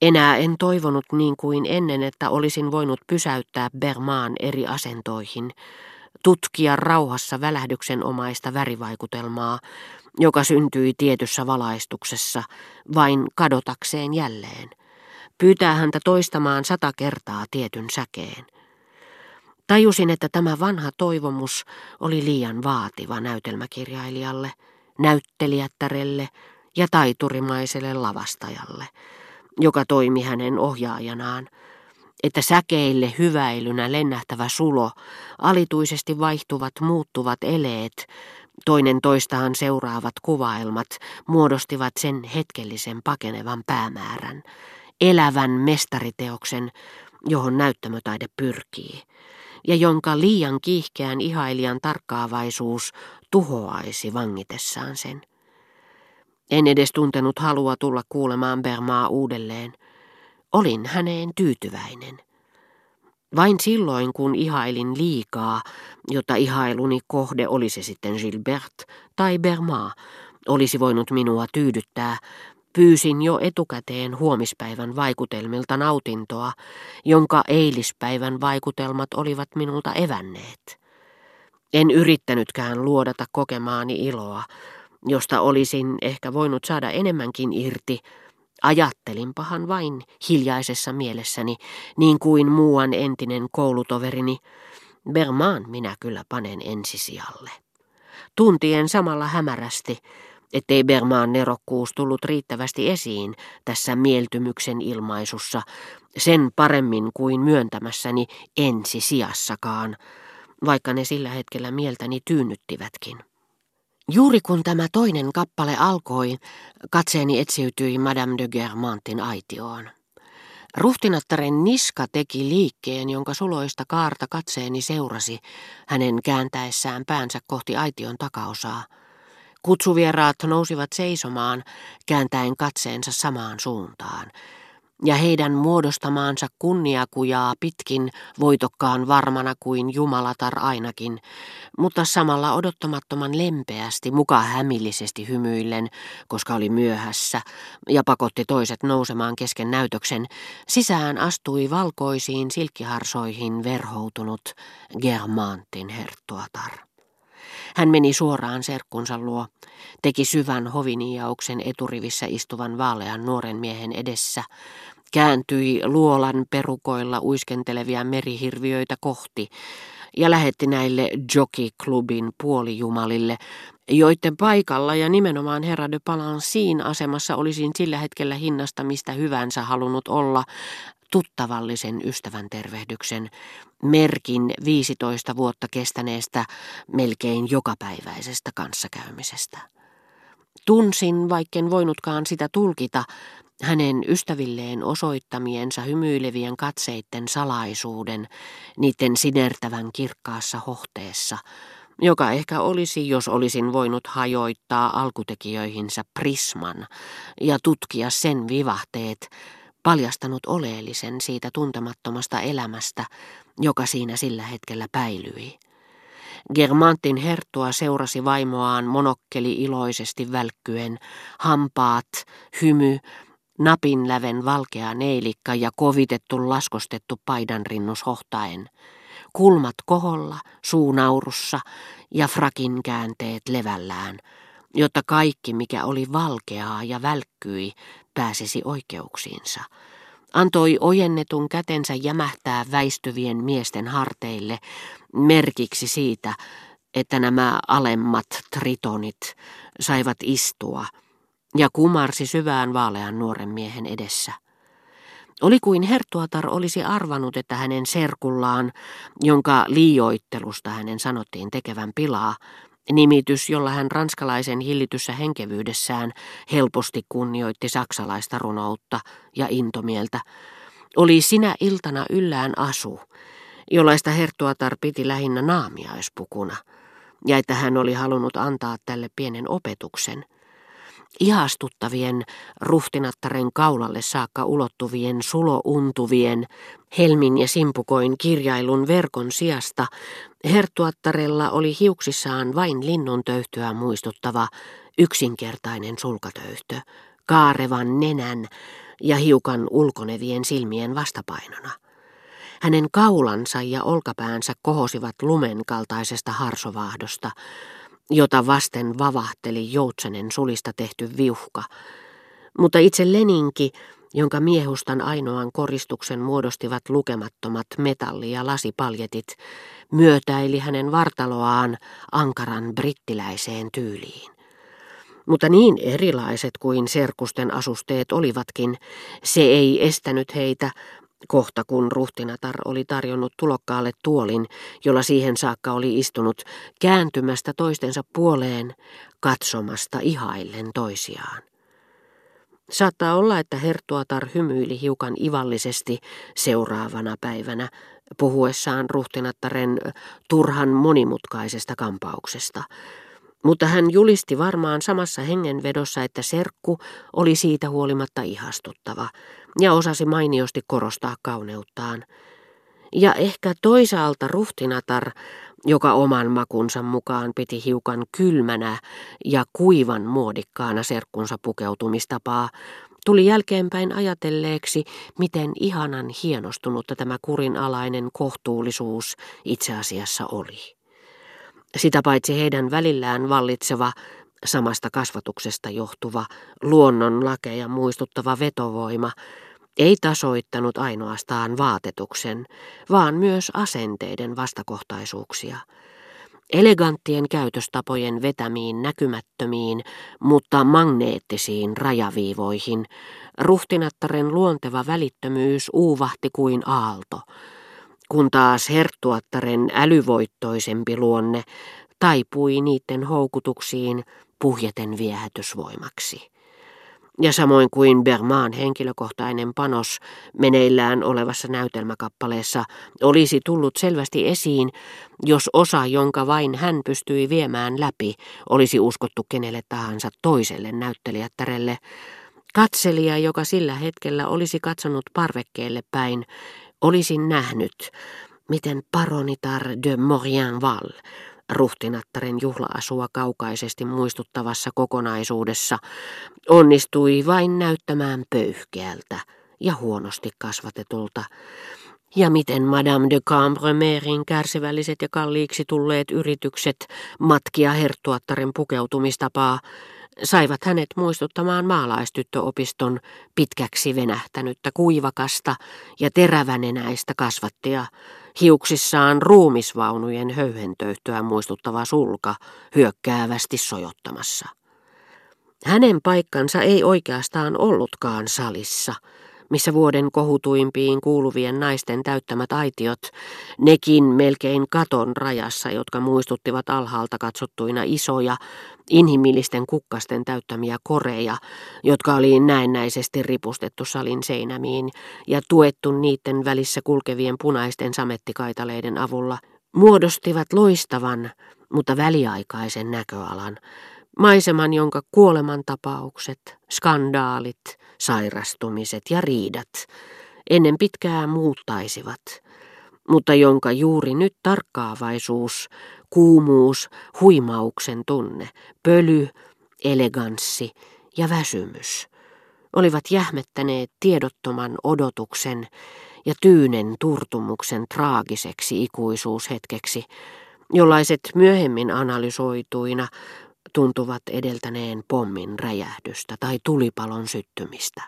Enää en toivonut niin kuin ennen, että olisin voinut pysäyttää Bermaan eri asentoihin, tutkia rauhassa välähdyksenomaista värivaikutelmaa, joka syntyi tietyssä valaistuksessa, vain kadotakseen jälleen. Pyytää häntä toistamaan sata kertaa tietyn säkeen. Tajusin, että tämä vanha toivomus oli liian vaativa näytelmäkirjailijalle, näyttelijättärelle ja taiturimaiselle lavastajalle, joka toimi hänen ohjaajanaan, että säkeille hyväilynä lennähtävä sulo, alituisesti vaihtuvat muuttuvat eleet, toinen toistaan seuraavat kuvaelmat muodostivat sen hetkellisen pakenevan päämäärän, elävän mestariteoksen, johon näyttämötaide pyrkii ja jonka liian kiihkeän ihailijan tarkkaavaisuus tuhoaisi vangitessaan sen. En edes tuntenut halua tulla kuulemaan Bermaa uudelleen. Olin häneen tyytyväinen. Vain silloin, kun ihailin liikaa, jotta ihailuni kohde olisi sitten Gilbert tai Bermaa, olisi voinut minua tyydyttää, Pyysin jo etukäteen huomispäivän vaikutelmilta nautintoa, jonka eilispäivän vaikutelmat olivat minulta evänneet. En yrittänytkään luodata kokemaani iloa, josta olisin ehkä voinut saada enemmänkin irti, Ajattelinpahan vain hiljaisessa mielessäni, niin kuin muuan entinen koulutoverini, Bermaan minä kyllä panen ensisijalle. Tuntien samalla hämärästi, ettei Bermaan nerokkuus tullut riittävästi esiin tässä mieltymyksen ilmaisussa, sen paremmin kuin myöntämässäni ensisijassakaan, vaikka ne sillä hetkellä mieltäni tyynnyttivätkin. Juuri kun tämä toinen kappale alkoi, katseeni etsiytyi Madame de Germantin aitioon. Ruhtinattaren niska teki liikkeen, jonka suloista kaarta katseeni seurasi, hänen kääntäessään päänsä kohti aition takaosaa. Kutsuvieraat nousivat seisomaan, kääntäen katseensa samaan suuntaan, ja heidän muodostamaansa kunniakujaa pitkin voitokkaan varmana kuin jumalatar ainakin, mutta samalla odottamattoman lempeästi, muka hämillisesti hymyillen, koska oli myöhässä, ja pakotti toiset nousemaan kesken näytöksen, sisään astui valkoisiin silkkiharsoihin verhoutunut Germantin herttuatar. Hän meni suoraan serkkunsa luo, teki syvän hoviniauksen eturivissä istuvan vaalean nuoren miehen edessä, kääntyi luolan perukoilla uiskentelevia merihirviöitä kohti ja lähetti näille jockey-klubin puolijumalille, joiden paikalla ja nimenomaan herra de Palansin asemassa olisin sillä hetkellä hinnasta mistä hyvänsä halunnut olla, tuttavallisen ystävän tervehdyksen, merkin 15 vuotta kestäneestä melkein jokapäiväisestä kanssakäymisestä. Tunsin, vaikken voinutkaan sitä tulkita, hänen ystävilleen osoittamiensa hymyilevien katseitten salaisuuden, niiden sinertävän kirkkaassa hohteessa, joka ehkä olisi, jos olisin voinut hajoittaa alkutekijöihinsä prisman ja tutkia sen vivahteet, paljastanut oleellisen siitä tuntemattomasta elämästä, joka siinä sillä hetkellä päilyi. Germantin herttua seurasi vaimoaan monokkeli iloisesti välkkyen, hampaat, hymy, napinläven valkea neilikka ja kovitettu laskostettu paidanrinnus hohtaen. Kulmat koholla, suunaurussa ja frakin käänteet levällään, jotta kaikki mikä oli valkeaa ja välkkyi pääsisi oikeuksiinsa. Antoi ojennetun kätensä jämähtää väistyvien miesten harteille merkiksi siitä, että nämä alemmat tritonit saivat istua ja kumarsi syvään vaalean nuoren miehen edessä. Oli kuin Hertuatar olisi arvanut, että hänen serkullaan, jonka liioittelusta hänen sanottiin tekevän pilaa, Nimitys, jolla hän ranskalaisen hillityssä henkevyydessään helposti kunnioitti saksalaista runoutta ja intomieltä, oli sinä iltana yllään asu, jollaista Herttuatar piti lähinnä naamiaispukuna, ja että hän oli halunnut antaa tälle pienen opetuksen – ihastuttavien ruhtinattaren kaulalle saakka ulottuvien sulountuvien helmin ja simpukoin kirjailun verkon sijasta herttuattarella oli hiuksissaan vain linnun töyhtyä muistuttava yksinkertainen sulkatöyhtö, kaarevan nenän ja hiukan ulkonevien silmien vastapainona. Hänen kaulansa ja olkapäänsä kohosivat lumen kaltaisesta harsovahdosta, jota vasten vavahteli joutsenen sulista tehty viuhka. Mutta itse Leninki, jonka miehustan ainoan koristuksen muodostivat lukemattomat metalli- ja lasipaljetit, myötäili hänen vartaloaan ankaran brittiläiseen tyyliin. Mutta niin erilaiset kuin serkusten asusteet olivatkin, se ei estänyt heitä, kohta kun ruhtinatar oli tarjonnut tulokkaalle tuolin, jolla siihen saakka oli istunut, kääntymästä toistensa puoleen, katsomasta ihaillen toisiaan. Saattaa olla, että Herttuatar hymyili hiukan ivallisesti seuraavana päivänä, puhuessaan ruhtinattaren turhan monimutkaisesta kampauksesta. Mutta hän julisti varmaan samassa hengenvedossa, että serkku oli siitä huolimatta ihastuttava ja osasi mainiosti korostaa kauneuttaan. Ja ehkä toisaalta ruhtinatar, joka oman makunsa mukaan piti hiukan kylmänä ja kuivan muodikkaana serkkunsa pukeutumistapaa, tuli jälkeenpäin ajatelleeksi, miten ihanan hienostunutta tämä kurinalainen kohtuullisuus itse asiassa oli. Sitä paitsi heidän välillään vallitseva, samasta kasvatuksesta johtuva, luonnon lakeja muistuttava vetovoima – ei tasoittanut ainoastaan vaatetuksen, vaan myös asenteiden vastakohtaisuuksia. Eleganttien käytöstapojen vetämiin näkymättömiin, mutta magneettisiin rajaviivoihin, ruhtinattaren luonteva välittömyys uuvahti kuin aalto, kun taas herttuattaren älyvoittoisempi luonne taipui niiden houkutuksiin puhjeten viehätysvoimaksi ja samoin kuin Bermaan henkilökohtainen panos meneillään olevassa näytelmäkappaleessa olisi tullut selvästi esiin, jos osa, jonka vain hän pystyi viemään läpi, olisi uskottu kenelle tahansa toiselle näyttelijättärelle. Katselija, joka sillä hetkellä olisi katsonut parvekkeelle päin, olisi nähnyt, miten paronitar de Morienval ruhtinattaren juhlaasua kaukaisesti muistuttavassa kokonaisuudessa, onnistui vain näyttämään pöyhkeältä ja huonosti kasvatetulta, ja miten Madame de Cambremerin kärsivälliset ja kalliiksi tulleet yritykset matkia herttuattaren pukeutumistapaa saivat hänet muistuttamaan maalaistyttöopiston pitkäksi venähtänyttä kuivakasta ja terävänenäistä kasvattia, hiuksissaan ruumisvaunujen höyhentöyhtöä muistuttava sulka hyökkäävästi sojottamassa. Hänen paikkansa ei oikeastaan ollutkaan salissa – missä vuoden kohutuimpiin kuuluvien naisten täyttämät aitiot, nekin melkein katon rajassa, jotka muistuttivat alhaalta katsottuina isoja, inhimillisten kukkasten täyttämiä koreja, jotka oli näennäisesti ripustettu salin seinämiin ja tuettu niiden välissä kulkevien punaisten samettikaitaleiden avulla, muodostivat loistavan, mutta väliaikaisen näköalan, Maiseman, jonka kuolemantapaukset, skandaalit, sairastumiset ja riidat ennen pitkää muuttaisivat, mutta jonka juuri nyt tarkkaavaisuus, kuumuus, huimauksen tunne, pöly, eleganssi ja väsymys olivat jähmettäneet tiedottoman odotuksen ja tyynen turtumuksen traagiseksi ikuisuushetkeksi, jollaiset myöhemmin analysoituina tuntuvat edeltäneen pommin räjähdystä tai tulipalon syttymistä.